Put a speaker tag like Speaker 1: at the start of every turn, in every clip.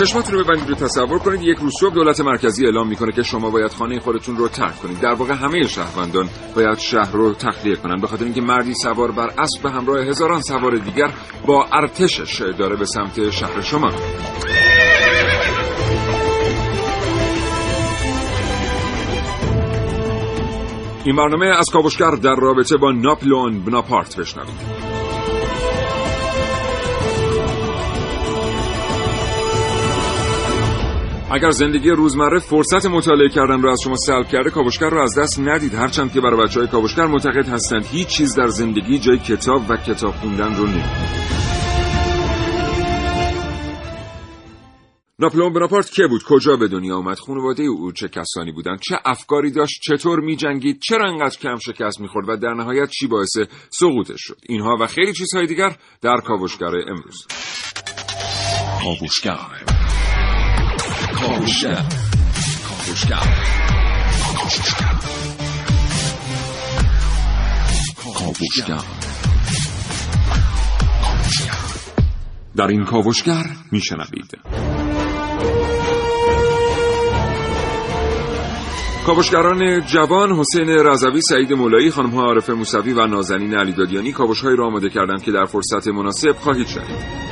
Speaker 1: چشماتون رو ببندید و تصور کنید یک روز صبح دولت مرکزی اعلام می‌کنه که شما باید خانه خودتون رو ترک کنید. در واقع همه شهروندان باید شهر رو تخلیه کنند به خاطر اینکه مردی سوار بر اسب به همراه هزاران سوار دیگر با ارتشش داره به سمت شهر شما. این برنامه از کاوشگر در رابطه با ناپلون بناپارت بشنوید. اگر زندگی روزمره فرصت مطالعه کردن رو از شما سلب کرده کاوشگر رو از دست ندید. هرچند که برای بچه های کاوشگر معتقد هستند هیچ چیز در زندگی جای کتاب و کتاب خوندن رو نمی‌گیره ناپلئون بناپارت که بود؟ کجا به دنیا آمد؟ خانواده او چه کسانی بودند؟ چه افکاری داشت؟ چطور میجنگید؟ چرا انقدر کم شکست می‌خورد؟ و در نهایت چی باعث سقوطش شد؟ اینها و خیلی چیزهای دیگر در کاوشگر امروز. کاوشگر. در این کاوشگر میشنوید کاوشگران جوان حسین رضوی سعید مولایی خانم ها عارف موسوی و نازنین علی دادیانی کاوشهایی را آماده کردند که در فرصت مناسب خواهید شنید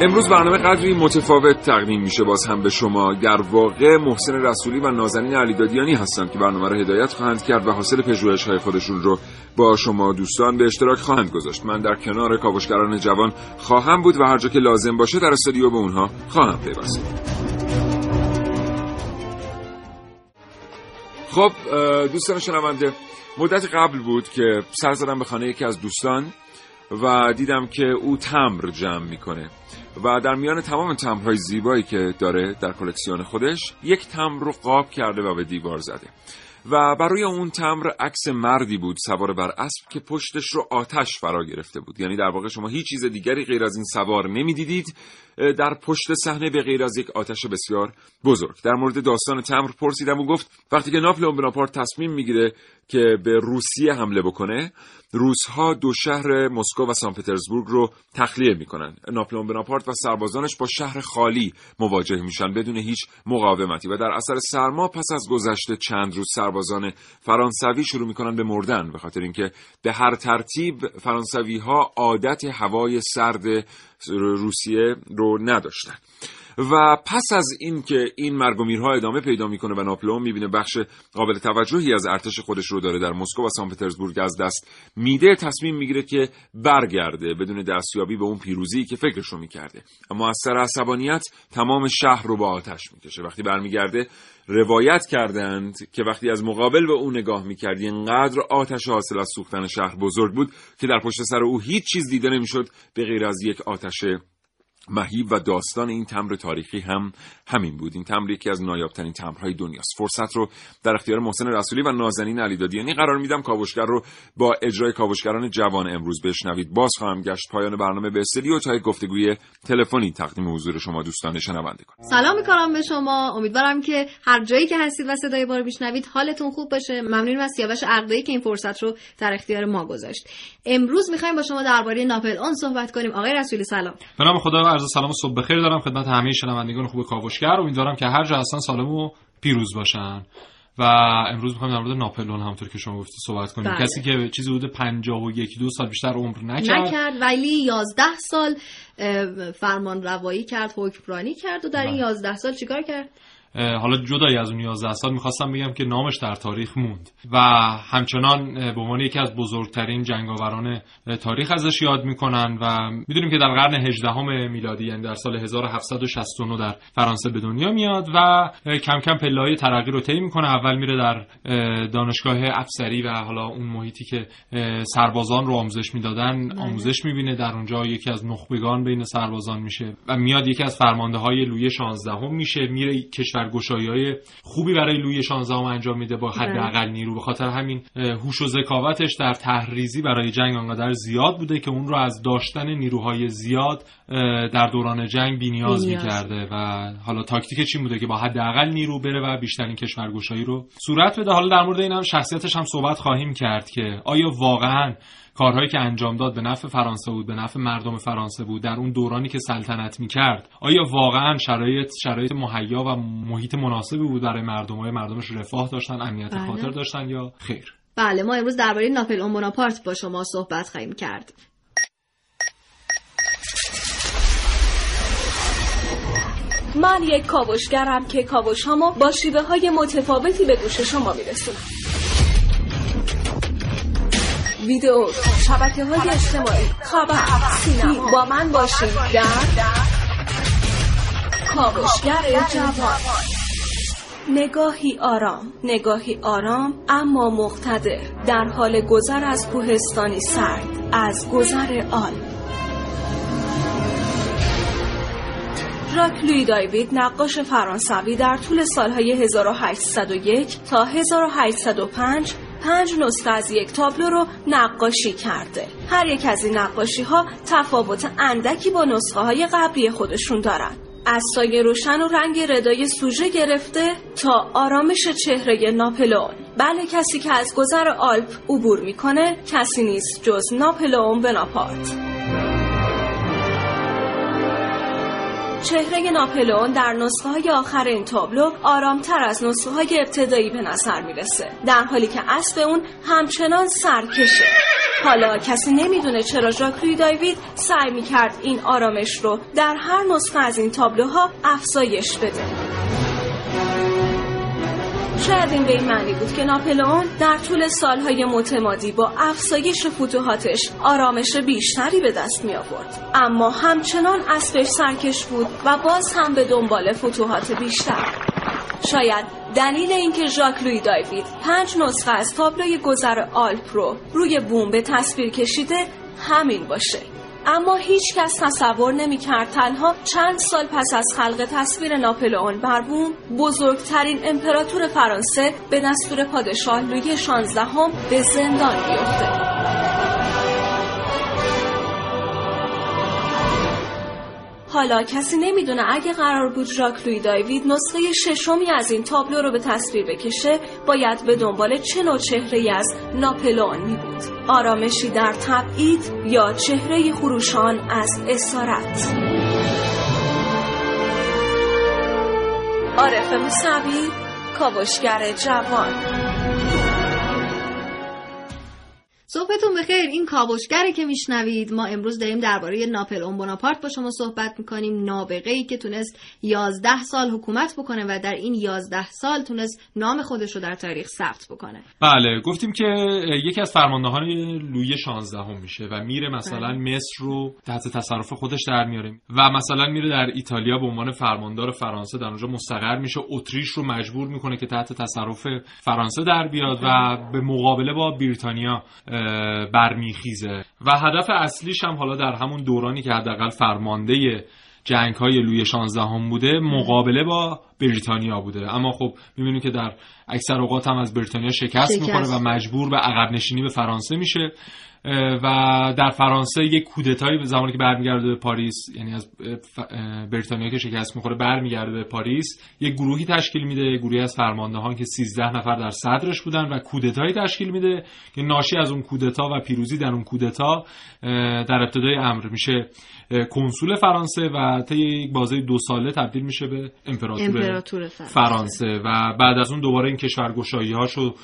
Speaker 1: امروز برنامه قدری متفاوت تقدیم میشه باز هم به شما. در واقع محسن رسولی و نازنین علیدادیانی هستند که برنامه را هدایت خواهند کرد و حاصل پژوهش های خودشون رو با شما دوستان به اشتراک خواهند گذاشت. من در کنار کاوشگران جوان خواهم بود و هر جا که لازم باشه در استودیو به اونها خواهم پیوست. خب دوستان شنونده مدت قبل بود که سر زدم به خانه یکی از دوستان و دیدم که او تمر جمع می‌کنه. و در میان تمام تمرهای زیبایی که داره در کلکسیون خودش یک تمر رو قاب کرده و به دیوار زده. و برای اون تمر عکس مردی بود سوار بر اسب که پشتش رو آتش فرا گرفته بود. یعنی در واقع شما هیچ چیز دیگری غیر از این سوار نمی‌دیدید. در پشت صحنه به غیر از یک آتش بسیار بزرگ. در مورد داستان تمر پرسیدم و گفت وقتی که ناپلئون بناپارت تصمیم می‌گیره که به روسیه حمله بکنه روسها دو شهر مسکو و سان پترزبورگ رو تخلیه می‌کنن. ناپلئون بناپارت و سربازانش با شهر خالی مواجه میشن بدون هیچ مقاومتی و در اثر سرما پس از گذشته چند روز سربازان فرانسوی شروع می‌کنن به مردن به خاطر اینکه به هر ترتیب فرانسوی ها عادت هوای سرد روسیه رو نداشتن. و پس از اینکه این مرگ و میرها ادامه پیدا می‌کنه و ناپلئون می‌بینه بخش قابل توجهی از ارتش خودش رو داره در مسکو و سان پترزبورگ از دست میده تصمیم می‌گیره که برگرده بدون دستیابی به اون پیروزی که فکرش رو می‌کرده. اما از سر عصبانیت تمام شهر رو با آتش می‌کشه. وقتی برمیگرده روایت کردند که وقتی از مقابل به او نگاه می‌کردی اینقدر آتش حاصل از سوختن شهر بزرگ بود که در پشت سر او هیچ چیز دیده نمی‌شد به غیر از یک آتش مهیب و داستان این تمر تاریخی هم همین بود. این تمر یکی از نایابترین تمرهای دنیاست. فرصت رو در اختیار محسن رسولی و نازنین علیدادیانی قرار میدم کاوشگر رو با اجرای کاوشگران جوان امروز بشنوید. باز خواهم گشت پایان برنامه به استودیو تا گفتگوی تلفنی تقدیم حضور شما دوستان شنونده کنم.
Speaker 2: سلام می‌کنم به شما. امیدوارم که هر جایی که هستید و صدای بار میشنوید حالتون خوب باشه. ممنونیم از سیاوش عقدایی که این فرصت رو در اختیار ما گذاشت. امروز می‌خوایم با شما درباره ناپل اون صحبت کنیم. آقای رسولی سلام.
Speaker 3: به نام خدا عرض سلام و صبح بخیر دارم خدمت همه شنوندگان خوب کاوشگر. امیدوارم که هر جا هستن سالم و پیروز باشن. و امروز می‌خوایم در مورد ناپلون همونطور که شما گفتی صحبت کنیم. بله. کسی که چیزی بوده 51 دو سال بیشتر عمر نکرد.
Speaker 2: نکرد ولی 11 سال فرمان روایی کرد حکمرانی کرد و در این 11 بله. سال چیکار کرد؟
Speaker 3: حالا جدای از اون 11 سال می‌خواستم بگم که نامش در تاریخ موند. و همچنان به عنوان یکی از بزرگترین جنگاوران تاریخ ازش یاد می‌کنن و می‌دونیم که در قرن 18 میلادی یعنی در سال 1769 در فرانسه به دنیا میاد و کم کم پله‌های ترقی رو طی می‌کنه. اول میره در دانشگاه افسری و حالا اون محیطی که سربازان رو آموزش می‌دادن بله. آموزش می‌بینه. در اونجا یکی از نخبگان بین سربازان میشه و میاد یکی از فرمانده های لوی 16 هم میشه میره کشورگشایی های خوبی برای لوی 16 هم انجام میده با حداقل بله. نیرو. به خاطر همین هوش و ذکاوتش در تحریزی برای جنگ آنقدر زیاد بوده که اون رو از داشتن نیروهای زیاد در دوران جنگ بینیاز می‌کرده و حالا تاکتیک چی بوده که با حداقل نیرو بره و بیشترین کشورگشایی رو صورت بده. حالا در مورد این هم شخصیتش هم صحبت خواهیم کرد که آیا واقعا کارهایی که انجام داد به نفع فرانسه بود به نفع مردم فرانسه بود در اون دورانی که سلطنت می‌کرد آیا واقعا شرایط شرایط مهیا و محیط مناسبی بود برای مردم؟ های مردمش رفاه داشتن امنیت بله. خاطر داشتن یا خیر؟
Speaker 2: بله ما امروز درباره ناپلئون بوناپارت با شما صحبت خواهیم کرد.
Speaker 4: من یک کاوشگرم که کاوش با شیوه های متفاوتی به گوش شما میرسونم. ویدیو شبکه های اجتماعی. خبر سینما با من باشید در کاوشگر جوان. نگاهی آرام نگاهی آرام اما مقتدر. در حال گذر از کوهستانی سرد از گذر آل ژاک لوی دایوید نقاش فرانسوی در طول سالهای 1801 تا 1805 پنج نسخه از یک تابلو رو نقاشی کرده. هر یک از این نقاشی ها تفاوت اندکی با نسخه های قبلی خودشون دارن. از سایه روشن و رنگ ردای سوژه گرفته تا آرامش چهره ناپلئون. بله کسی که از گذر آلپ عبور می‌کنه کسی نیست جز ناپلئون بناپارت. چهره ناپلئون در نسخه های آخر این تابلو آرامتر از نسخه های ابتدایی به نظر می‌رسه. در حالی که اسب اون همچنان سرکشه. حالا کسی نمی‌دونه چرا ژاک دایوید سعی می‌کرد این آرامش رو در هر نسخه از این تابلوها افزایش بده. شاید این به این معنی بود که ناپلئون در طول سالهای متمادی با افزایش فتوحاتش آرامش بیشتری به دست می آورد اما همچنان اسبش سرکش بود و باز هم به دنبال فتوحات بیشتر. شاید دلیل اینکه ژاک لوی دایوید پنج نسخه از تابلوی گذر آلپ رو روی بوم به تصویر کشیده همین باشه. اما هیچ کس تصور نمی کرد تنها چند سال پس از خلق تصویر ناپلئون بر بوم بزرگترین امپراتور فرانسه به دستور پادشاه لویی شانزدهم به زندان بیفته. حالا کسی نمی‌دونه اگه قرار بود ژاک لوی دایوید نسخه ششمی از این تابلو رو به تصویر بکشه باید به دنبال چه نوع چهره از ناپلئون می بود آرامشی در تبعید یا چهره خروشان از اسارت؟ عارف موسوی کاوشگر جوان
Speaker 2: صبحتون بخیر. این کاوشگری که میشنوید. ما امروز داریم درباره ناپلئون بوناپارت با شما صحبت می‌کنیم. نابغه ای که تونست 11 سال حکومت بکنه و در این 11 سال تونست نام خودش رو در تاریخ ثبت بکنه.
Speaker 3: بله گفتیم که یکی از فرماندهان لویی 16 هم میشه و میره مثلا بله. مصر رو تحت تصرف خودش در میاره و مثلا میره در ایتالیا به عنوان فرماندار فرانسه در اونجا مستقر میشه. اتریش رو مجبور می‌کنه که تحت تصرف فرانسه در بیاد و به مقابله با بریتانیا برمیخیزه. و هدف اصلیش هم حالا در همون دورانی که حداقل فرمانده جنگ های لوی 16 هم بوده مقابله با بریتانیا بوده. اما خب می‌بینیم که در اکثر اوقات هم از بریتانیا شکست, شکست. می‌کنه و مجبور به عقب نشینی به فرانسه میشه. و در فرانسه یک کودتایی به زمانی که برمیگرده به پاریس یعنی از بریتانیا که شکست می‌خوره برمیگرده به پاریس یک گروهی تشکیل میده گروهی از فرماندهان که 13 نفر در صدرش بودن و کودتایی تشکیل میده که ناشی از اون کودتا و پیروزی در اون کودتا در ابتدای امر میشه. کنسول فرانسه و طی یک بازه دو ساله تبدیل میشه به امپراتور,
Speaker 2: امپراتور
Speaker 3: فرانسه و بعد از اون دوباره این کشورگشایی هاشو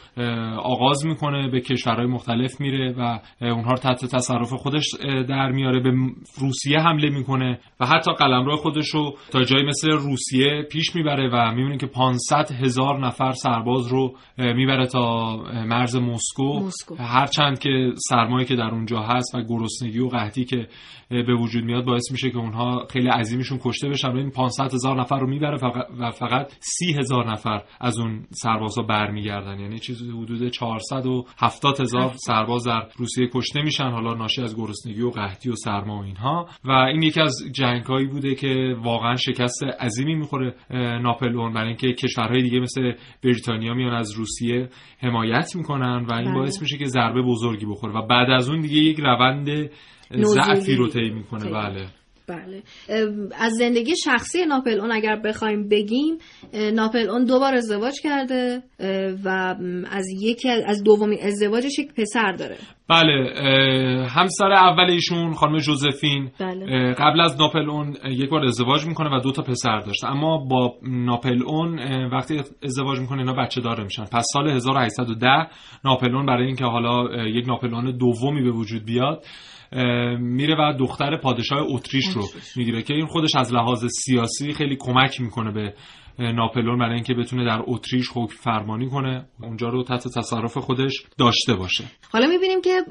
Speaker 3: آغاز می‌کنه به کشورهای مختلف میره و اونها رو تحت تصرف خودش در میاره به روسیه حمله می‌کنه و حتی قلمرو خودش رو تا جایی مثل روسیه پیش می‌بره و می‌بینیم که 500 هزار نفر سرباز رو می‌بره تا مرز مسکو, مسکو. هرچند که سرمایه که در اونجا هست و گرسنگی و قحطی که به وجود میاد باعث میشه که اونها خیلی عظیمشون کشته بشن. و این 500 هزار نفر رو می‌بره و فقط 30 هزار نفر از اون سربازا برمیگردن. یعنی چیزی حدود 470 هزار سرباز در روسیه کشته میشن حالا ناشی از گرسنگی و قحطی و سرما و اینها. و این یکی از جنگهایی بوده که واقعا شکست عظیمی می‌خوره ناپلئون برای اینکه کشورهای دیگه مثل بریتانیا میان از روسیه حمایت می‌کنن و این بله. باعث میشه که ضربه بزرگی بخوره. و بعد از اون دیگه یک روند ضعفی رو طی می‌کنه. بله.
Speaker 2: بله. از زندگی شخصی ناپل اون اگر بخوایم بگیم ناپل اون دو بار ازدواج کرده و از یکی از دومین ازدواجش یک پسر داره.
Speaker 3: بله همسر اول ایشون خانم جوزفین. بله. قبل از ناپل اون یک بار ازدواج می‌کنه و دو تا پسر داشته. اما با ناپل اون وقتی ازدواج می‌کنه اینا بچه داره میشن. پس سال 1810 ناپل اون برای اینکه حالا یک ناپل اون دومی به وجود بیاد میره و دختر پادشاه اتریش رو می‌گیره که این خودش از لحاظ سیاسی خیلی کمک می‌کنه به ناپلون برای اینکه بتونه در اتریش حکم فرمانی کنه. اونجا رو تحت تصرف خودش داشته باشه.
Speaker 2: حالا می‌بینیم که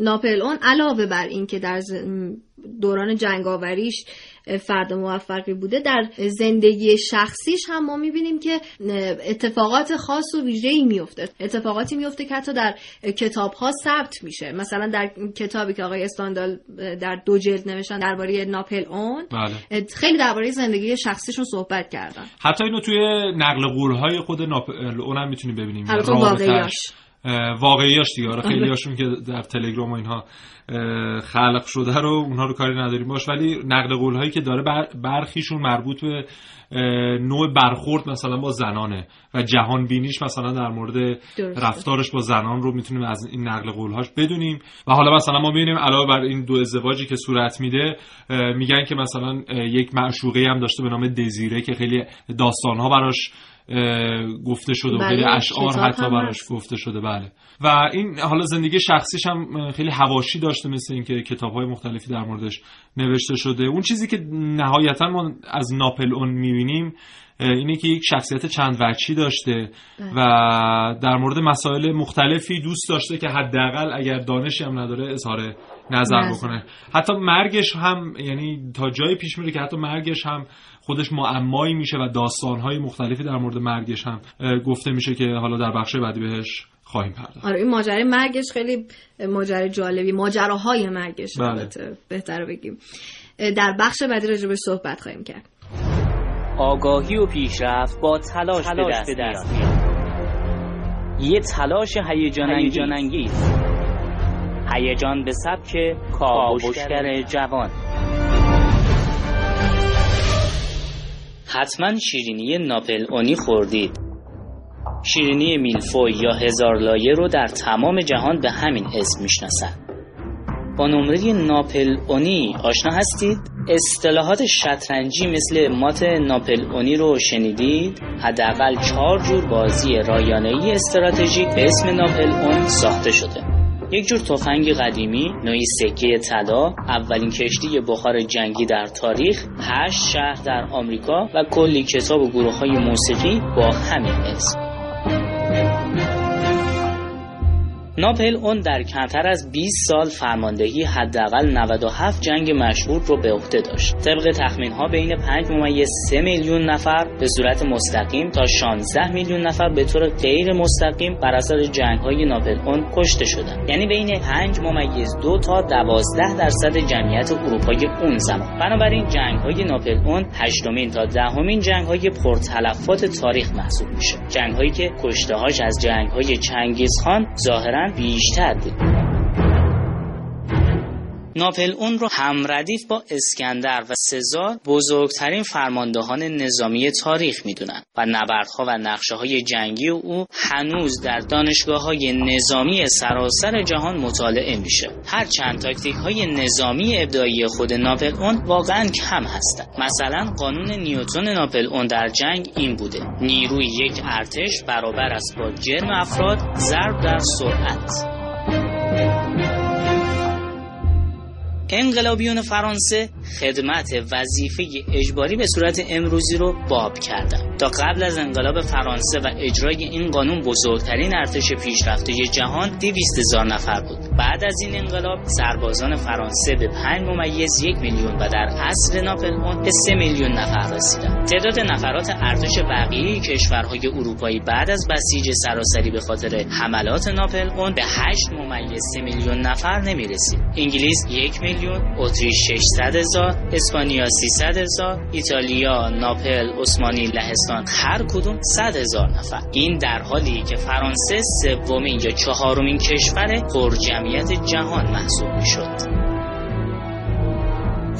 Speaker 2: ناپلئون علاوه بر اینکه در دوران جنگاوریش فرد موفقی بوده در زندگی شخصیش هم ما می‌بینیم که اتفاقات خاص و ویژه‌ای میفته اتفاقاتی میفته که حتی در کتاب ها ثبت میشه. مثلا در کتابی که آقای استاندال در دو جلد نوشتن درباره ناپل اون بله. خیلی درباره زندگی شخصیشون صحبت کردن.
Speaker 3: حتی اینو توی نقل قول های خود ناپل اون هم می‌تونیم ببینیم.
Speaker 2: واقعیاش.
Speaker 3: واقعیاش دیگه. آره خیلی آره. هاشون که در تلگرام و اینها خلق شده رو اونها رو کاری نداریم باش. ولی نقل قول هایی که داره برخیشون مربوط به نوع برخورد مثلا با زنانه و جهان بینیش مثلا در مورد رفتارش با زنان رو می‌تونیم از این نقل قول هاش بدونیم. و حالا مثلا ما ببینیم علاوه بر این دو ازدواجی که صورت میده میگن که مثلا یک معشوقه هم داشته به نام دزیره که خیلی داستان ها براش گفته شده و خیلی بله، اشعار حتی براش گفته شده بله. و این حالا زندگی شخصیش هم خیلی هواشی داشته مثل اینکه کتاب های مختلفی در موردش نوشته شده. اون چیزی که نهایتا ما از ناپل اون می‌بینیم اینه که یک شخصیت چند وچی داشته بله. و در مورد مسائل مختلفی دوست داشته که حداقل اگر دانشی هم نداره اظهار نظر بکنه. حتی مرگش هم یعنی تا جایی پیش میره که حتی مرگش هم خودش معمایی میشه و داستانهای مختلفی در مورد مرگش هم گفته میشه که حالا در بخش بعدی بهش خواهیم پرداخت.
Speaker 2: آره این ماجرای مرگش خیلی ماجرای جالبی ماجراهای مرگش بله. بهتر بگیم. در بخش بعدی راجع به صحبت خواهیم کرد.
Speaker 5: آگاهی و پیشرفت با تلاش, تلاش به دست, میاد. یه تلاش هیجان انگیز هیجان به سبک کاوشگر جوان. حتما شیرینی ناپل اونی خوردید. شیرینی میلفوی یا هزار لایه رو در تمام جهان به همین اسم می‌شناسن. با نمره ناپل اونی آشنا هستید؟ اصطلاحات شطرنجی مثل مات ناپل اونی رو شنیدید؟ حداقل چهار جور بازی رایانه ای استراتژیک به اسم ناپل اون ساخته شده یک جور تفنگ قدیمی نوعی سکه طلا اولین کشتی بخار جنگی در تاریخ هشت شهر در آمریکا و کلی کتاب و گروه های موسیقی با همین اسم ناپل اون در کمتر از 20 سال فرماندهی حداقل 97 جنگ مشهور رو به عهده داشت. طبق تخمین ها بین 5 ممیز 3 میلیون نفر به صورت مستقیم تا 16 میلیون نفر به طور غیر مستقیم بر اثر جنگ های ناپل اون کشته شدند. یعنی بین 5 ممیز 2 تا 12 درصد جمعیت اروپای اون زمان. بنابراین جنگ های ناپل اون 8 تا دهمین جنگ های پرتلفات تاریخ محسوب میشه. جنگ هایی که کشته هاش از جنگ های چنگیز خان ظاهرا بیشتر بود ناپل اون رو همردیف با اسکندر و سزار بزرگترین فرماندهان نظامی تاریخ می‌دونن و نبردها و نقشه های جنگی او هنوز در دانشگاه های نظامی سراسر جهان مطالعه میشه. هرچند تاکتیک های نظامی ابداعی خود ناپل اون واقعا کم هستند مثلا قانون نیوتن ناپل اون در جنگ این بوده نیروی یک ارتش برابر است با جرم افراد ضرب در سرعت. انقلابیون فرانسه خدمت وظیفه اجباری به صورت امروزی رو باب کردند تا قبل از انقلاب فرانسه و اجرای این قانون بزرگترین ارتش پیشرفته جهان 200 هزار نفر بود. بعد از این انقلاب سربازان فرانسه به 5 ممیز یک میلیون و در عصر ناپلئون به 3 میلیون نفر رسیدند. تعداد نفرات ارتش بقیه کشورهای اروپایی بعد از بسیج سراسری به خاطر حملات ناپلئون به 8 ممیز 3 میلیون نفر نمی رسید انگلیس یک میلیون اتریش 600 هزار اسپانیا 300 هزار ایتالیا ناپل عثمانی لهستان هر کدوم 100 هزار نفر. این در حالی که فرانسه سومین یا چهارمین کشور پرجمعیت جهان محسوب می‌شد.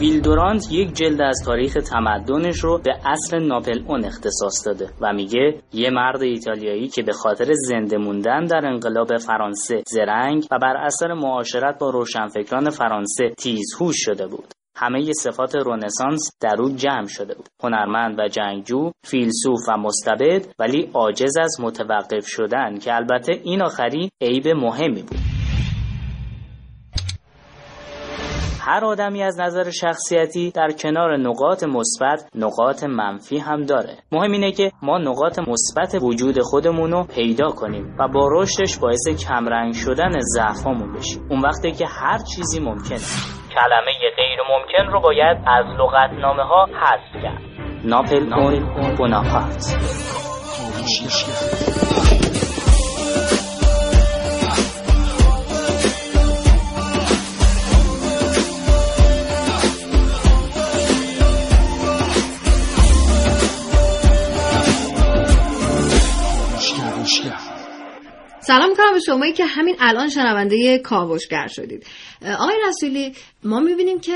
Speaker 5: ویلدورانت یک جلد از تاریخ تمدنش رو به اصل ناپل اون اختصاص داده و میگه یه مرد ایتالیایی که به خاطر زنده موندن در انقلاب فرانسه زرنگ و بر اثر معاشرت با روشنفکران فرانسه تیزهوش شده بود. همه صفات رونسانس در او جمع شده بود. هنرمند و جنگجو فیلسوف و مستبد ولی عاجز از متوقف شدن که البته این آخری عیب مهمی بود. هر آدمی از نظر شخصیتی در کنار نقاط مثبت نقاط منفی هم داره. مهم اینه که ما نقاط مثبت وجود خودمون رو پیدا کنیم و با رشدش باعث کمرنگ شدن ضعفامون بشیم. اون وقتی که هر چیزی ممکنه. کلمه غیر ممکن رو باید از لغتنامه ها حذف کرد. ناپل اون بوناپارت.
Speaker 2: سلام می‌کنم به شمایی که همین الان شنونده کاوشگر شدید. آقای رسولی ما می‌بینیم که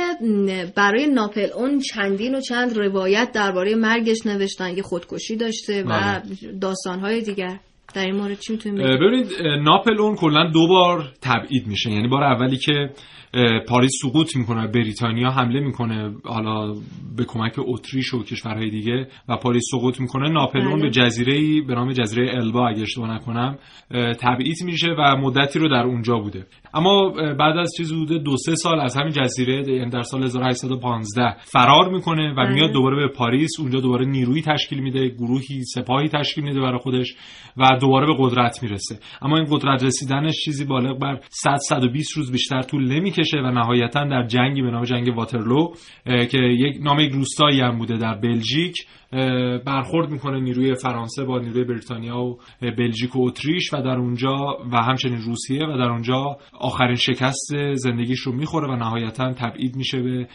Speaker 2: برای ناپل اون چندین و چند روایت درباره مرگش نوشتن که خودکشی داشته و بله. داستانهای دیگر. در این مورد چی می‌تونیم
Speaker 3: ببینید ناپل اون کلا دو بار تبعید میشه. یعنی بار اولی که پاریس سقوط می‌کنه بریتانیا حمله می‌کنه حالا به کمک اتریش و کشورهای دیگه و پاریس سقوط می‌کنه. ناپلئون به بله. جزیره به نام جزیره البا اگه اشتباه نکنم تبعید میشه و مدتی رو در اونجا بوده. اما بعد از چیز حدود دو سه سال از همین جزیره در سال 1815 فرار می‌کنه و بله. میاد دوباره به پاریس. اونجا دوباره نیرویی تشکیل میده گروهی سپاهی تشکیل میده برای خودش و دوباره به قدرت می‌رسه. اما این قدرت رسیدنش چیزی بالغ بر 100 120 روز بیشتر طول نمی‌کشه. و نهایتا در جنگی به نام جنگ واترلو که یک نام یک روستایی هم بوده در بلژیک برخورد می‌کنه نیروی فرانسه با نیروی بریتانیا و بلژیک و اتریش و در اونجا و همچنین روسیه و در اونجا آخرین شکست زندگیش رو می‌خوره و نهایتا تبعید میشه به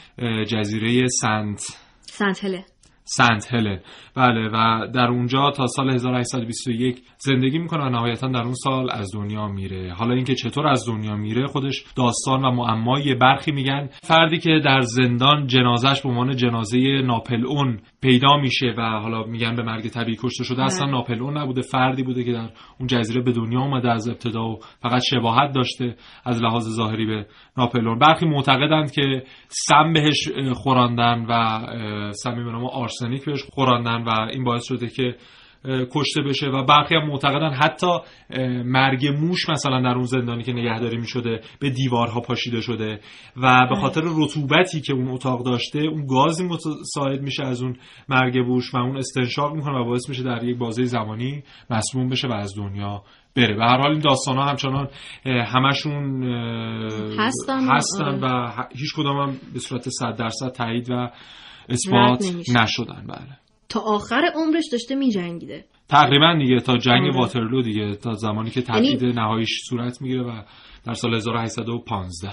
Speaker 3: جزیره سنت.
Speaker 2: سنت هله.
Speaker 3: سنت هله. بله و در اونجا تا سال 1821 زندگی می‌کنه و نهایتا در اون سال از دنیا میره. حالا اینکه چطور از دنیا میره خودش داستان و معمای برخی میگن. فردی که در زندان جنازش به عنوان جنازه ناپل اون پیدا میشه و حالا میگن به مرگ طبیعی کشته شده اصلا بله. ناپل اون نبوده. فردی بوده که در اون جزیره به دنیا اومده از ابتدا و فقط شباهت داشته از لحاظ ظاهری به ناپلئون. برخی معتقدند که سم بهش خوراندن و سمی به نام آرسنیک بهش خوراندن و این باعث شده که کشته بشه و برخی هم معتقدن حتی مرگ موش مثلا در اون زندانی که نگهداری می شده به دیوارها پاشیده شده و به خاطر رطوبتی که اون اتاق داشته اون گازی متساعد میشه از اون مرگ موش و اون استنشاق می‌کنه و باعث میشه در یک بازه زمانی مسموم بشه و از دنیا بره. به هر حال این داستان ها همچنان همشون
Speaker 2: هستن,
Speaker 3: هستن و هیچ کدام هم به صورت صد درصد تایید و اثبات نشدن. بله.
Speaker 2: تا آخر عمرش داشته می جنگیده
Speaker 3: تقریبا دیگه تا جنگ آره. واترلو دیگه تا زمانی که یعنی... نهاییش صورت می‌گیره و در سال 1815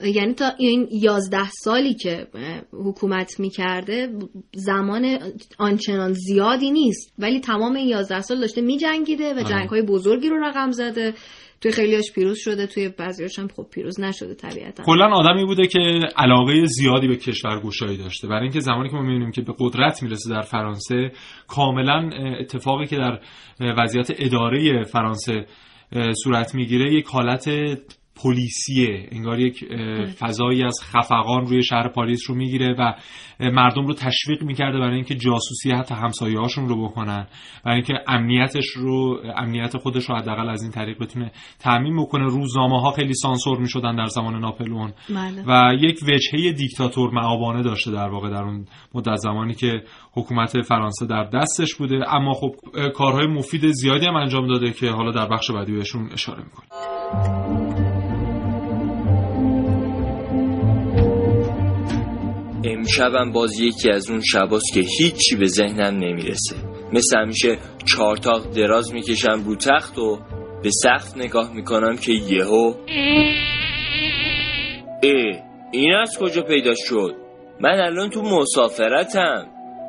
Speaker 2: یعنی تا این یازده سالی که حکومت می‌کرده زمان آنچنان زیادی نیست. ولی تمام این یازده سال داشته میجنگیده و جنگ های بزرگی رو رقم زده. توی خیلیاش پیروز شده توی بعضیاش هم خب پیروز نشده طبیعتا.
Speaker 3: کلا آدمی بوده که علاقه زیادی به کشور گشایی داشته. برای اینکه زمانی که ما می‌بینیم که به قدرت می‌رسه در فرانسه کاملا اتفاقی که در وضعیت اداره فرانسه صورت می‌گیره یک حالت پلیسیه. انگار یک فضایی از خفقان روی شهر پاریس رو می‌گیره و مردم رو تشویق می‌کرده برای اینکه جاسوسی حتی همسایه هاشون رو بکنن برای اینکه امنیتش رو امنیت خودش رو حداقل از این طریق بتونه تعمین بکنه. روزنامه ها خیلی سانسور می‌شدن در زمان ناپلئون.
Speaker 2: بله.
Speaker 3: و یک وجهه دیکتاتور معابانه داشته در واقع در اون مدت زمانی که حکومت فرانسه در دستش بوده. اما خب کارهای مفید زیادی هم انجام داده که حالا در بخش بعدی بهشون اشاره می‌کنیم.
Speaker 6: امشبم باز یکی از اون شباست که هیچی به ذهنم نمی‌رسه. مثل همیشه چارتاق دراز می‌کشم رو تخت و به سقف نگاه می‌کنم که یهو ای این از کجا پیدا شد؟ من الان تو مسافرتم.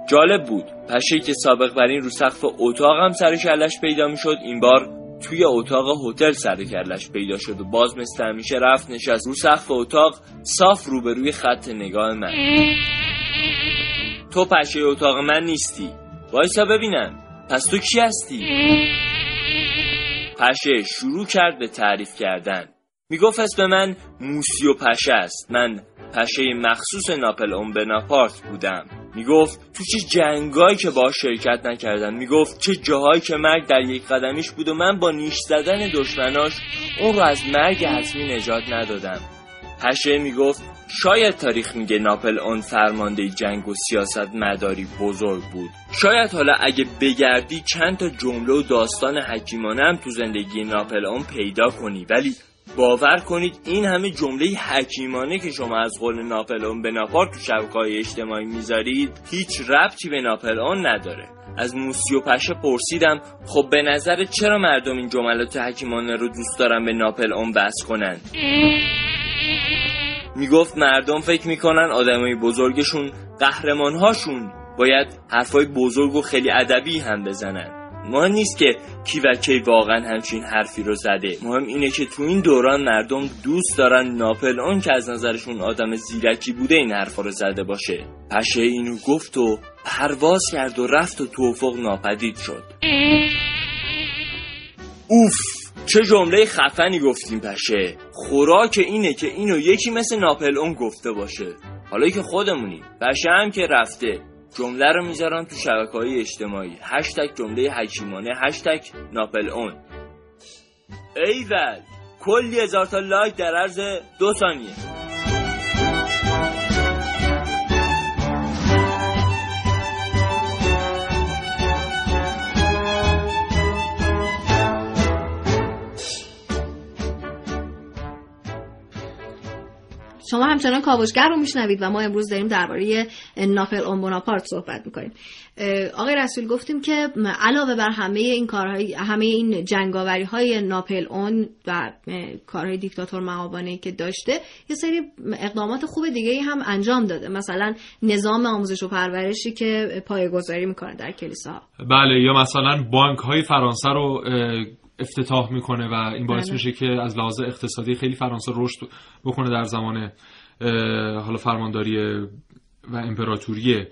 Speaker 6: جالب بود. پشه که سابق بر این رو سقف اتاقم سر کلش پیدا می‌شد این بار توی اتاق هتل سر کلش پیدا شد و باز مثل همیشه رفت نشست. رو سقف اتاق صاف روبروی خط نگاه من. تو پشه اتاق من نیستی. وایسا ببینم پس تو کی هستی؟ پشه شروع کرد به تعریف کردن. می‌گفت اسم من موسیو پشه است. من پشه مخصوص ناپل اون بناپارت بودم. می‌گفت تو چه جنگایی که با شرکت نکردم؟ می‌گفت چه جاهایی که مرگ در یک قدمیش بود و من با نیش زدن دشمناش اون رو از مرگ حتمی نجات ندادم. پشه می‌گفت شاید تاریخ میگه ناپل اون فرمانده جنگ و سیاست مداری بزرگ بود. شاید حالا اگه بگردی چند تا جمله و داستان حکیمانه هم تو زندگی ناپل اون پیدا کنی. ولی باور کنید این همه جمله حکیمانه که شما از قول ناپلئون به ناپار تو شبکه‌های اجتماعی می‌ذارید هیچ ربطی به ناپلئون نداره. از موسیو پشه پرسیدم خب به نظر چرا مردم این جملات حکیمانه رو دوست دارن به ناپلئون بس کنن؟ می‌گفت مردم فکر می‌کنن آدمای بزرگشون قهرمانهاشون. باید حرفای بزرگ و خیلی ادبی هم بزنن. مهم نیست که کی و کی واقعا همچین حرفی رو زده. مهم اینه که تو این دوران مردم دوست دارن ناپل اون که از نظرشون آدم زیرکی بوده این حرفا رو زده باشه. پشه اینو گفت و پرواز کرد و رفت و تو افق ناپدید شد. اوف چه جمله خفنی گفتیم پشه. خوراک اینه که اینو یکی مثل ناپل اون گفته باشه. حالا که خودمونیم. پشه هم که رفته. جمله رو می‌ذارن تو شبکه های اجتماعی. هشتگ جمله حکیمانه هشتگ ناپل اون. ایول کلی هزار تا لایک در عرض دو ثانیه.
Speaker 2: شما همچنان کاوشگر رو میشنوید و ما امروز داریم درباره ناپل اون بوناپارت صحبت می‌کنیم. آقای رسول گفتیم که علاوه بر همه این کارهای همه این جنگاوری های ناپل اون و کارهای دیکتاتور معابانه که داشته یه سری اقدامات خوب دیگه هم انجام داده. مثلا نظام آموزش و پرورشی که پایه‌گذاری می‌کنه در کلیسا
Speaker 3: بله یا مثلا بانک های فرانسه رو افتتاح می‌کنه و این باعث بله. میشه که از لحاظ اقتصادی خیلی فرانسه رشد بکنه در زمان حالا فرمانداری و امپراتوری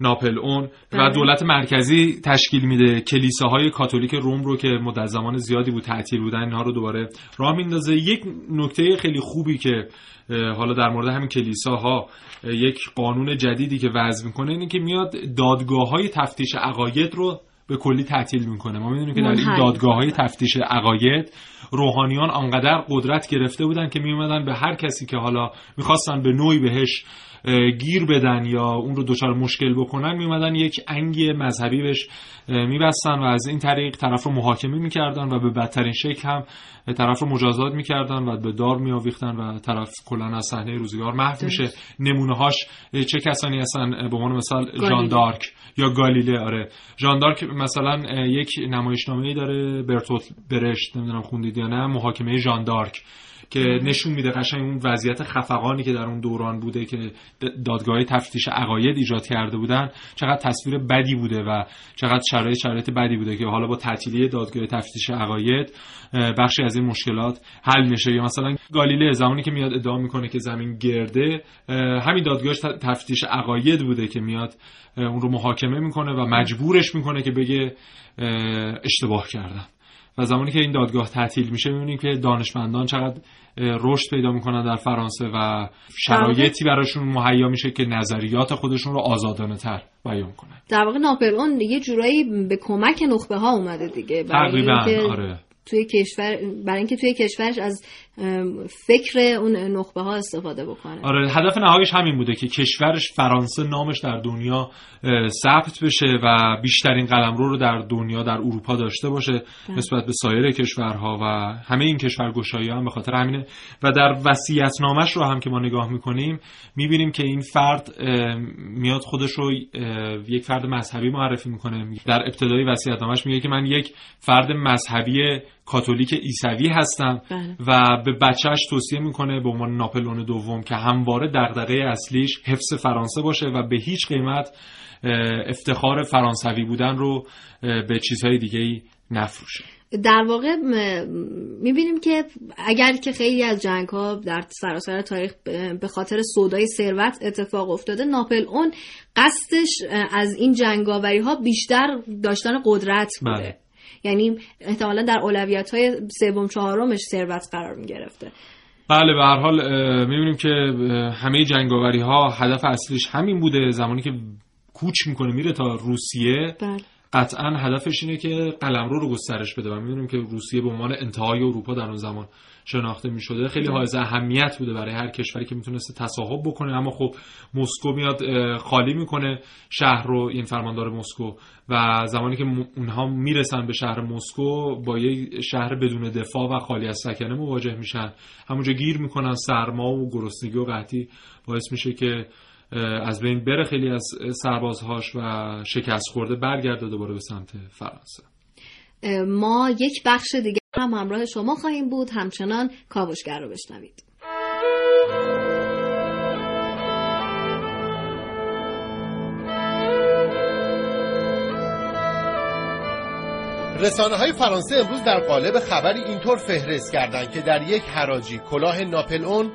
Speaker 3: ناپل اون و بله. دولت مرکزی تشکیل میده کلیساهای کاتولیک روم رو که مدت زمان زیادی بود تعطیل بودن اینها رو دوباره راه میندازه یک نکته خیلی خوبی که حالا در مورد همین کلیساها یک قانون جدیدی که وضع می‌کنه اینه که میاد دادگاه های تفتیش عقاید رو به کلی تعطیل می‌کنه. ما می‌دونیم که در این دادگاه های تفتیش عقاید روحانیان آنقدر قدرت گرفته بودن که میومدن به هر کسی که حالا می‌خواستن به نوعی بهش گیر بدن یا اون رو دچار مشکل بکنن میومدن یک انگی مذهبی بهش میبستن و از این طریق طرف رو محاکمه می‌کردن و به بدترین شکل هم طرف رو مجازات می‌کردن و به دار میآویختن و طرف کلا از صحنه روزگار محو میشه. نمونه هاش چه کسانی هستن؟ به عنوان مثال ژان دارک یا گالیله آره. ژان دارک مثلا یک نمایشنامه ای داره برتوت برشت نمی‌دونم خوندید یا نه محاکمه ژان دارک. که نشون میده قشنگ اون وضعیت خفقانی که در اون دوران بوده که دادگاه تفتیش عقاید ایجاد کرده بودن چقدر تصویر بدی بوده و چقدر شرایط شرایط بدی بوده که حالا با تعطیلی دادگاه تفتیش عقاید بخشی از این مشکلات حل میشه. یا مثلا گالیله زمانی که میاد ادعا می‌کنه که زمین گرده همین دادگاه تفتیش عقاید بوده که میاد اون رو محاکمه می‌کنه و مجبورش می‌کنه که بگه اشتباه کردم. و زمانی که این دادگاه تعطیل میشه می‌بینیم که دانشمندان چقدر رشد پیدا می‌کنن در فرانسه و شرایطی براشون مهیا میشه که نظریات خودشون رو آزادانه تر بیان کنن.
Speaker 2: در واقع ناپل اون یه جورایی به کمک نخبه ها اومده دیگه
Speaker 3: تقریبا آره.
Speaker 2: توی کشور برای اینکه توی کشورش از فکر اون نخبه ها استفاده بکنه.
Speaker 3: آره هدف نهاییش همین بوده که کشورش فرانسه نامش در دنیا ثبت بشه و بیشترین قلمرو رو در دنیا در اروپا داشته باشه بله. نسبت به سایر کشورها و همه این کشورگشایی هم به خاطر همینه. و در وصیت نامش رو هم که ما نگاه می‌کنیم می‌بینیم که این فرد میاد خودش رو یک فرد مذهبی معرفی می‌کنه. در ابتدای وصیت نامش میگه که من یک فرد مذهبی کاتولیک عیسوی هستم
Speaker 2: بله.
Speaker 3: و به بچهش توصیه می‌کنه به عنوان ناپلون دوم که همواره دغدغه اصلیش حفظ فرانسه باشه و به هیچ قیمت افتخار فرانسوی بودن رو به چیزهای دیگه ای نفروشه
Speaker 2: در واقع می‌بینیم که اگر که خیلی از جنگ ها در سراسر تاریخ به خاطر سودای ثروت اتفاق افتاده ناپل اون قصدش از این جنگاوری ها بیشتر داشتن قدرت بوده
Speaker 3: بله.
Speaker 2: یعنی احتمالا در اولویت های سوم چهارمش ثروت قرار می گرفته
Speaker 3: بله به هر حال می‌بینیم که همه جنگاوری ها هدف اصلیش همین بوده. زمانی که کوچ می‌کنه میره تا روسیه.
Speaker 2: بله.
Speaker 3: قطعا هدفش اینه که قلمرو رو گسترش بده. و می‌دونیم که روسیه به عنوان انتهای اروپا در اون زمان شناخته می شده خیلی حائز اهمیت بوده برای هر کشوری که می‌تونسته تصاحب بکنه. اما خب مسکو میاد خالی می‌کنه شهر رو این فرماندار مسکو. و زمانی که اونها می‌رسن به شهر مسکو با یه شهر بدون دفاع و خالی از سکنه مواجه میشن. همونجا گیر می‌کنن سرما و گرسنگی و قحطی. باعث میشه که از بین بره خیلی از سربازهاش و شکست خورده برگرده دوباره به سمت فرانسه.
Speaker 2: ما یک بخش دیگه هم همراه شما خواهیم بود. همچنان کاوشگر رو بشنوید.
Speaker 7: رسانه های فرانسه امروز در قالب خبری اینطور فهرست کردند که در یک حراجی کلاه ناپل اون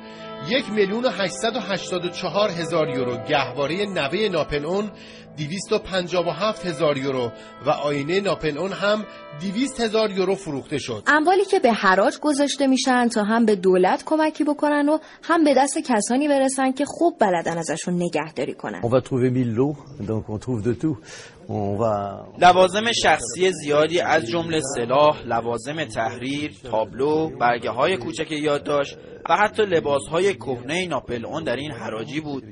Speaker 7: یک میلیون و هشتصد و هشتاد و چهار هزار یورو. گهواره نوه ناپلئون 257 هزار یورو و آینه ناپلئون هم 200 هزار یورو فروخته شد.
Speaker 8: اموالی که به حراج گذاشته میشن تا هم به دولت کمکی بکنن و هم به دست کسانی برسن که خوب بلدن ازشون نگهداری کنن.
Speaker 9: On va trouver lots, donc on trouve لوازم شخصی زیادی از جمله سلاح، لوازم تحریر، تابلو، برگه های کوچک یادداشت و حتی لباس های کهنه ناپلئون در این حراجی بود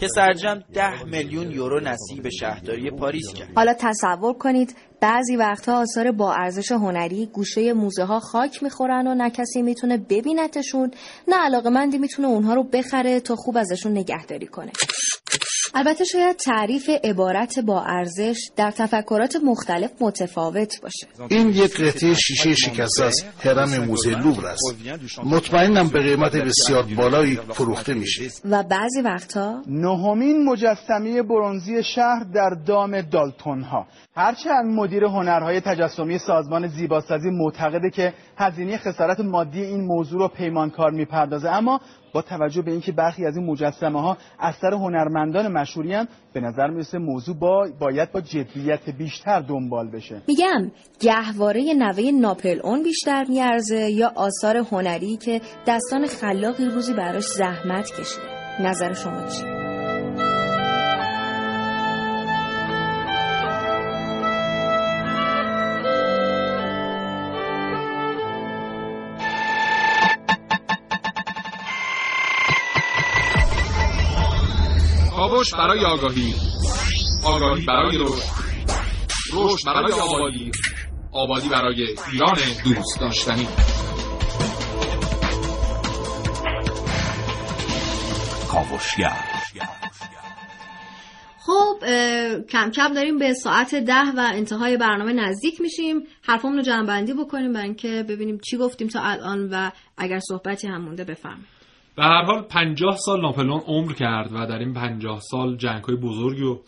Speaker 9: که سرجم ده میلیون یورو نصیب شهرداری پاریس کرد.
Speaker 8: حالا تصور کنید بعضی وقتها آثار با ارزش هنری گوشه موزه ها خاک می‌خورن و نه کسی می‌تونه ببینتشون نه علاقه مندی می‌تونه اونها رو بخره تا خوب ازشون نگهداری کنه البته شاید تعریف عبارت با ارزش در تفکرات مختلف متفاوت باشه.
Speaker 10: این یک قطعه شیشه شکسته از هرم موزه لوور است. مطمئنم به قیمت بسیار بالایی فروخته میشه.
Speaker 8: و بعضی وقتها
Speaker 11: نهمین مجسمه برونزی شهر در دام دالتون ها هرچند مدیر هنرهای تجسمی سازمان زیباسازی معتقده که هزینه خسارت مادی این موضوع رو پیمانکار می‌پردازه اما با توجه به اینکه برخی از این مجسمه ها اثر هنرمندان مشهوری به نظر می‌رسه موضوع با باید با جدیت بیشتر دنبال بشه.
Speaker 8: میگم گهواره نوه ناپل اون بیشتر میارزه یا آثار هنری که دستان خلاقی روزی براش زحمت کشیده نظر شما چیه؟
Speaker 1: کاوش برای آگاهی. آگاهی برای رشد. رشد برای آبادی. آبادی برای ایران دوست داشتنی.
Speaker 12: کاوشگر.
Speaker 2: خب کم کم داریم به ساعت ده و انتهای برنامه نزدیک میشیم. حرفمون رو جمع بکنیم برای اینکه ببینیم چی گفتیم تا الان و اگر صحبتی هم مونده بفهم
Speaker 3: به هر حال پنجاه سال ناپلون عمر کرد و در این پنجاه سال جنگ های بزرگی رو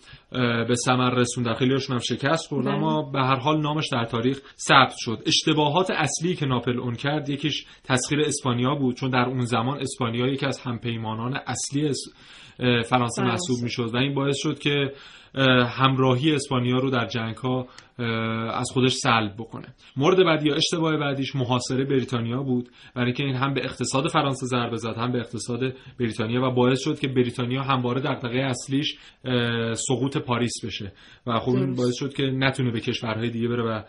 Speaker 3: به ثمر رسون در خیلیشون هم شکست خورد. بله. اما به هر حال نامش در تاریخ ثبت شد. اشتباهات اصلی که ناپلئون کرد یکیش تسخیر اسپانیا بود چون در اون زمان اسپانیا یکی از همپیمانان اصلی فرانسه محسوب می‌شد. و این باعث شد که همراهی اسپانیا رو در جنگ ها از خودش سلب بکنه. مورد بعدی یا اشتباه بعدیش محاصره بریتانیا بود. برای اینکه این هم به اقتصاد فرانسه ضربه زد هم به اقتصاد بریتانیا و باعث شد که بریتانیا همواره دغدغه اصلیش سقوط پاریس بشه. و خب این باعث شد که نتونه به کشورهای دیگه بره و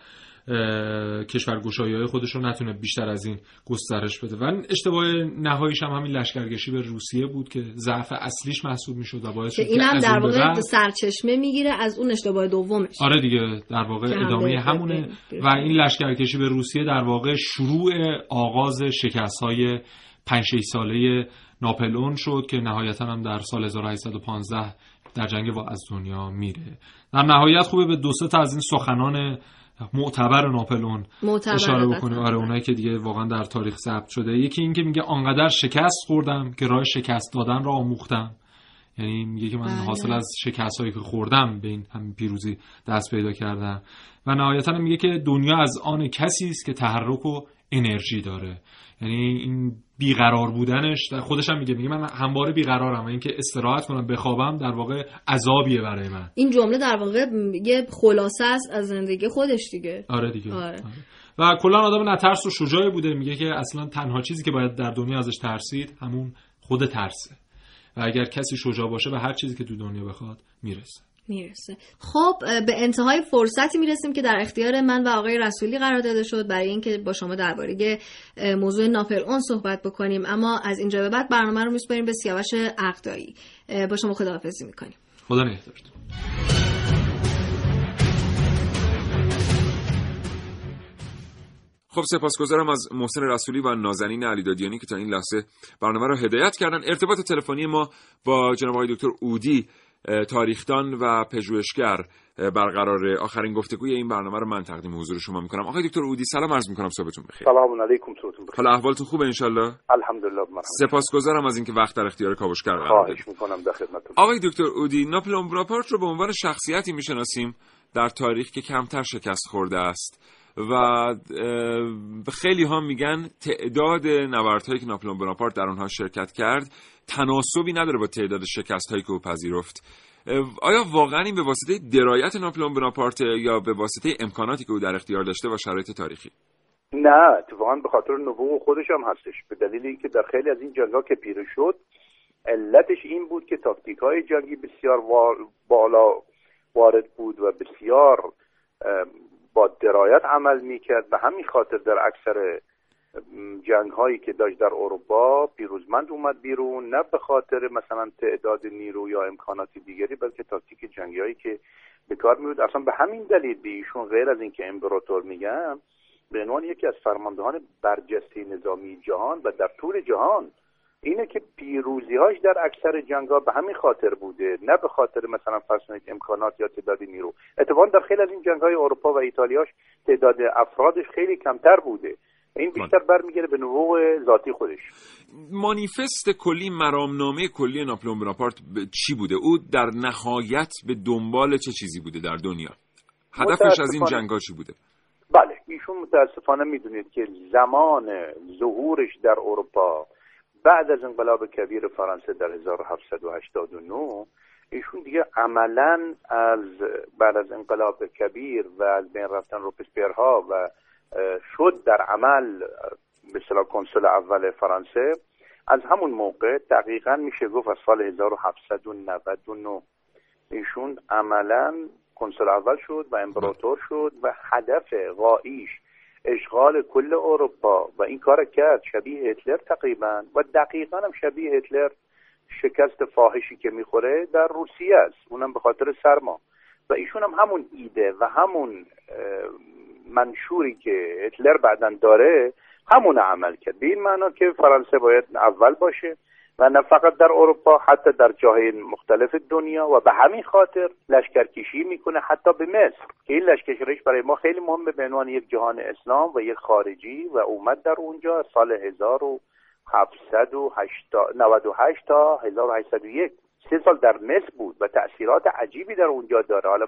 Speaker 3: کشورگشایی های خودش رو نتونه بیشتر از این گسترش بده. و اشتباه نهاییش هم همین لشکرکشی به روسیه بود که ضعف اصلیش محسوب می‌شد و باعث شد
Speaker 2: این هم در واقع سرچشمه می‌گیره از اون اشتباه دومش.
Speaker 3: آره دیگه در واقع ادامه همونه. و این لشکرکشی به روسیه در واقع شروع آغاز شکست های 5 ساله ناپلئون شد که نهایتا هم در سال 1815 در جنگ با از دنیا میره. در نهایت خوبه به دو تا از این سخنان معتبر ناپلون اشاره بکنیم آره اونایی که دیگه واقعا در تاریخ ثبت شده. یکی این که میگه آنقدر شکست خوردم که راه شکست دادن را آموختم. یعنی میگه که من بله. حاصل از شکست هایی که خوردم به این همین پیروزی دست پیدا کردم. و نهایتا میگه که دنیا از آن کسی است که تحرک و انرژی داره. یعنی این بیقرار بودنش خودش هم میگه میگه من همواره بیقرارم و اینکه استراحت کنم بخوابم در واقع عذابیه برای من.
Speaker 2: این جمله در واقع یه خلاصه است از زندگی خودش دیگه.
Speaker 3: آره دیگه. آره. آره. و کلا آدم نترس و شجاعی بوده میگه که اصلا تنها چیزی که باید در دنیا ازش ترسید همون خود ترسه. و اگر کسی شجاع باشه به هر چیزی که تو دنیا بخواد می‌رسه.
Speaker 2: می‌رسه. خب به انتهای فرصتی می‌رسیم که در اختیار من و آقای رسولی قرار داده شد برای اینکه با شما درباره موضوع ناپل اون صحبت بکنیم. اما از اینجا به بعد برنامه رو میسپاریم به سیاوش عقدایی. با شما خداحافظی می‌کنیم.
Speaker 3: خدا نگهدارت
Speaker 1: خب سپاسگزارم از محسن رسولی و نازنین علیدادیانی که تا این لحظه برنامه رو هدایت کردن. ارتباط تلفنی ما با جناب آقای دکتر اودی تاریخدان و پژوهشگر. برقرار آخرین گفتگوی این برنامه رو من تقدیم حضور شما می‌کنم. آقای دکتر اودی سلام عرض می‌کنم صبحتون بخیر.
Speaker 13: سلام علیکم صبحتون بخیر.
Speaker 1: حالا احوالتون خوبه انشالله؟
Speaker 13: الحمدلله
Speaker 1: سپاسگزارم از اینکه وقت در اختیار کاوشگر قرار
Speaker 13: خواهش می‌کنم در خدمتتون.
Speaker 1: آقای دکتر اودی ناپلئون بناپارت رو به عنوان شخصیتی می‌شناسیم در تاریخ که کمتر شکست خورده است و خیلی ها میگن تعداد نبردهایی که ناپلئون بناپارت در اونها شرکت کرد تناسبی نداره با تعداد شکست هایی که او پذیرفت. آیا واقعا این به واسطه درایت ناپلئون بناپارت یا به واسطه امکاناتی که او در اختیار داشته و شرایط تاریخی؟
Speaker 13: نه اتفاقا به خاطر نبوغ خودش هم هستش. به دلیل اینکه در خیلی از این جنگا که پیره شد علتش این بود که تاکتیک های جنگی بسیار بالا وارد بود و بسیار با درایت عمل می‌کرد. به همین خاطر در اکثر جنگ هایی که داشت در اروپا پیروزمند اومد بیرون نه به خاطر مثلا تعداد نیرو یا امکانات دیگری بلکه تاکتیک جنگی هایی که به کار میبود اصلا به همین دلیل به ایشون غیر از اینکه امپراتور میگم به عنوان یکی از فرماندهان برجسته نظامی جهان و در طول جهان اینه که پیروزی هاش در اکثر جنگ ها به همین خاطر بوده نه به خاطر مثلا فرض امکانات یا تعداد نیرو. اتفاقا در خیلی از این جنگ های اروپا و ایتالیاش تعداد افرادش خیلی کمتر بوده. این بیشتر برمیگره به نبوغ ذاتی خودش.
Speaker 1: مانیفست کلی مرامنامه کلی ناپلئون بناپارت چی بوده؟ او در نهایت به دنبال چه چیزی بوده در دنیا؟ هدفش از این جنگا چی بوده؟
Speaker 13: بله ایشون متاسفانه می‌دونید که زمان ظهورش در اروپا بعد از انقلاب کبیر فرانسه در 1789 ایشون دیگه عملا از بعد از انقلاب کبیر و از بین رفتن روپسپیرها و شد در عمل به کنسول اول فرانسه. از همون موقع دقیقا میشه گفت از سال 1799 ایشون عملا کنسول اول شد و امپراتور شد و هدف غاییش اشغال کل اروپا و این کار کرد. شبیه هتلر تقریبا و دقیقا هم شبیه هتلر شکست فاحشی که می‌خوره در روسیه است. اونم به خاطر سرما. و ایشون هم همون ایده و همون منشوری که هتلر بعدا داره همون عمل کرد. به این معنا که فرانسه باید اول باشه و نه فقط در اروپا حتی در جاهای مختلف دنیا و به همین خاطر لشکرکشی می‌کنه. حتی به مصر که این لشکرکشیش برای ما خیلی مهمه به عنوان یک جهان اسلام و یک خارجی و اومد در اونجا سال 1798 تا 1801 سه سال در مصر بود و تاثیرات عجیبی در اونجا داره. حالا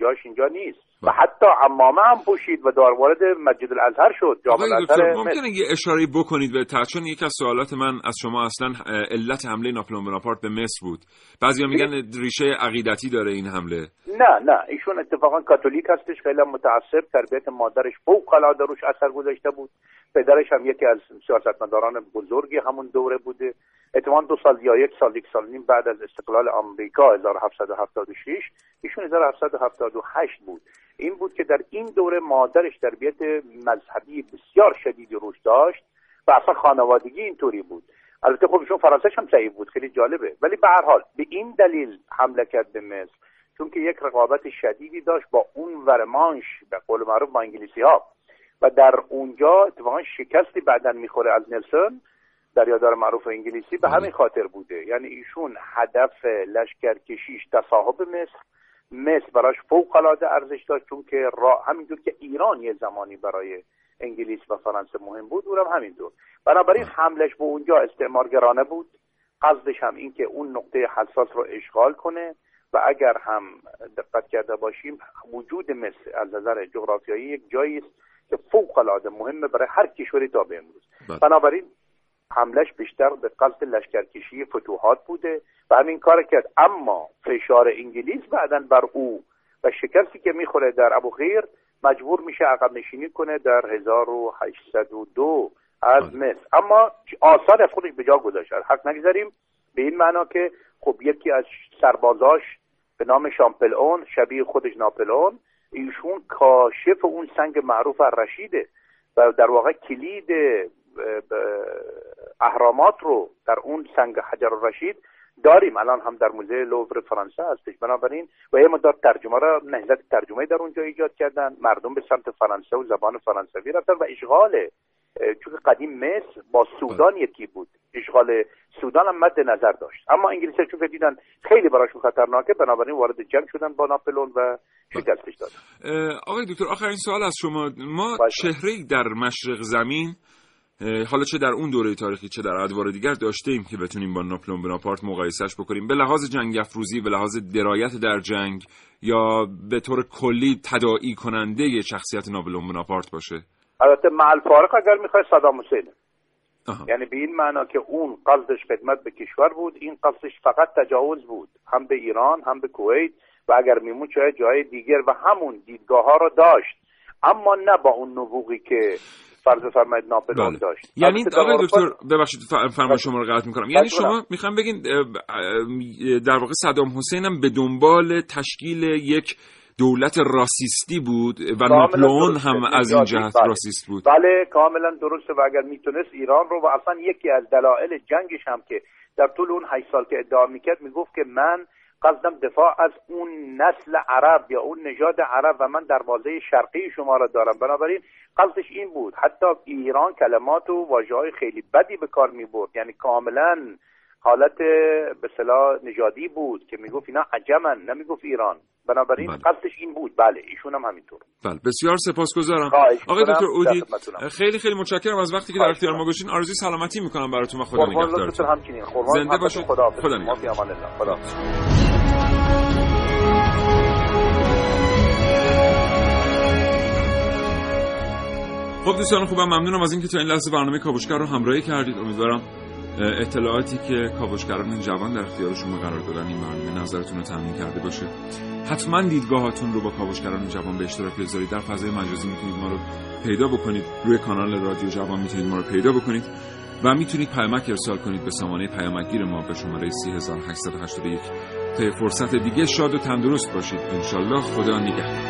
Speaker 13: جاش اینجا نیست. و بله. حتی امامه هم پوشید و دار وارد مسجد الازهر شد. جامع الازهر
Speaker 1: ممکنه یه اشاره بکنید به چون یکی از سوالات من از شما اصلا علت حمله ناپلئون بناپارت به مصر بود. بعضیا میگن ریشه عقیدتی داره این حمله.
Speaker 13: نه نه. ایشون اتفاقا کاتولیک هستش. خیلی متعصب. تربیت مادرش فوق العاده روش اثر گذاشته بود. پدرش هم یکی از سیاستمداران بزرگی همون دوره بوده. احتمال دو سال یا یک سال یک سال نیم بعد از استقلال آمریکا 1776 ایشون 1778 بود. این بود که در این دوره مادرش تربیت مذهبی بسیار شدیدی روش داشت و اصلا خانوادگی اینطوری بود. البته خب ایشون فرانسه هم ضعیف بود خیلی جالبه. ولی به هر حال به این دلیل حمله کرد به مصر چون که یک رقابت شدیدی داشت با اون ورمانش به قول معروف با انگلیسی ها و در اونجا اتفاقا شکستی بعدا می‌خوره از نلسون. دریادار معروف انگلیسی به همین خاطر بوده. یعنی ایشون هدف لشکرکشیش تصاحب مصر. مصر براش فوق العاده ارزش داشت چون که را همینجور که ایران یه زمانی برای انگلیس و فرانسه مهم بود اونم همینطور. بنابراین حملش به اونجا استعمارگرانه بود. قصدش هم این که اون نقطه حساس رو اشغال کنه و اگر هم دقت کرده باشیم وجود مصر از نظر جغرافیایی یک جایی است که فوق العاده مهمه برای هر کشوری تا به امروز. بله. بنابراین حملش بیشتر به قصد لشکرکشی فتوحات بوده و همین کار کرد. اما فشار انگلیس بعدا بر او و شکستی که می‌خوره در ابو غیر مجبور میشه عقب نشینی کنه در 1802 از بله. مصر. اما آثار از خودش به جا گذاشت. حق نگذاریم به این معنا که خب یکی از سربازاش به نام شامپلئون شبیه خودش ناپلئون ایشون کاشف اون سنگ معروف رشیده و در واقع کلید اهرامات رو در اون سنگ حجر رشید داریم. الان هم در موزه لوور فرانسه هستش. بنابراین و یه مدار ترجمه را نهضت ترجمه در اونجا ایجاد کردن. مردم به سمت فرانسه و زبان فرانسوی رفتن و اشغال چون قدیم مصر با سودان یکی بود. اشغال سودان هم مد نظر داشت. اما انگلیسی چون دیدن خیلی براشون خطرناکه بنابراین وارد جنگ شدن با ناپلون و شکستش دادن.
Speaker 1: آقای دکتر آخرین سوال از شما. ما چهره در مشرق زمین حالا چه در اون دوره تاریخی چه در ادوار دیگر داشته ایم که بتونیم با ناپلون بناپارت مقایسهش بکنیم. به لحاظ جنگ افروزی به لحاظ درایت در جنگ یا به طور کلی تداعی کننده شخصیت ناپلون بناپارت باشه؟
Speaker 13: البته محل فارق اگر می‌خوای صدام حسین. یعنی به این معنا که اون قصدش خدمت به کشور بود این قصدش فقط تجاوز بود. هم به ایران هم به کویت و اگر میمون چه جای دیگر و همون دیدگاه ها رو داشت. اما نه با اون نبوغی که فرض فرمایید ناپلئون بله. داشت.
Speaker 1: یعنی آقای دکتر ببخشید فرمان شما رو قطع می‌کنم. یعنی شما می‌خوام بگین در واقع صدام حسین هم به دنبال تشکیل یک دولت راسیستی بود و ناپلئون هم از این جهت بله. راسیست بود.
Speaker 13: بله کاملا درسته و اگر می‌تونست ایران رو و اصلا یکی از دلایل جنگش هم که در طول اون 8 سال که ادعا می‌کرد می‌گفت که من قصدم دفاع از اون نسل عرب یا اون نژاد عرب و من دروازه شرقی شما را دارم. بنابراین قصدش این بود. حتی ایران کلمات و واژه های خیلی بدی به کار می برد. یعنی کاملا حالت به صلاح نژادی بود که می‌گفت اینا عجمن نمی‌گفت ایران. بنابراین بله. قصدش این بود. بله ایشون هم همینطور.
Speaker 1: بله بسیار سپاسگزارم. آقای دکتر اودی خیلی خیلی متشکرم از وقتی که در اختیار ما گذاشتین آرزوی سلامتی می‌کنم براتون و خدا نگهدارتون. زنده باشید. خدا خدا خدا خب دوستان خوبم ممنونم از اینکه تا این لحظه برنامه کاوشگر رو همراهی کردید. امیدوارم اطلاعاتی که کاوشگران جوان در اختیار شما قرار دادن این برنامه نظرتون رو تامین کرده باشه. حتما دیدگاهاتون رو با کاوشگران جوان به اشتراک بذارید. در فضای مجازی می‌تونید ما رو پیدا بکنید. روی کانال رادیو جوان می‌تونید ما رو پیدا بکنید و می‌تونید پیامک ارسال کنید به سامانه پیامکگیر ما به شماره 3881 تا فرصت دیگه شاد و تندرست باشید. انشالله خدا نگهدار.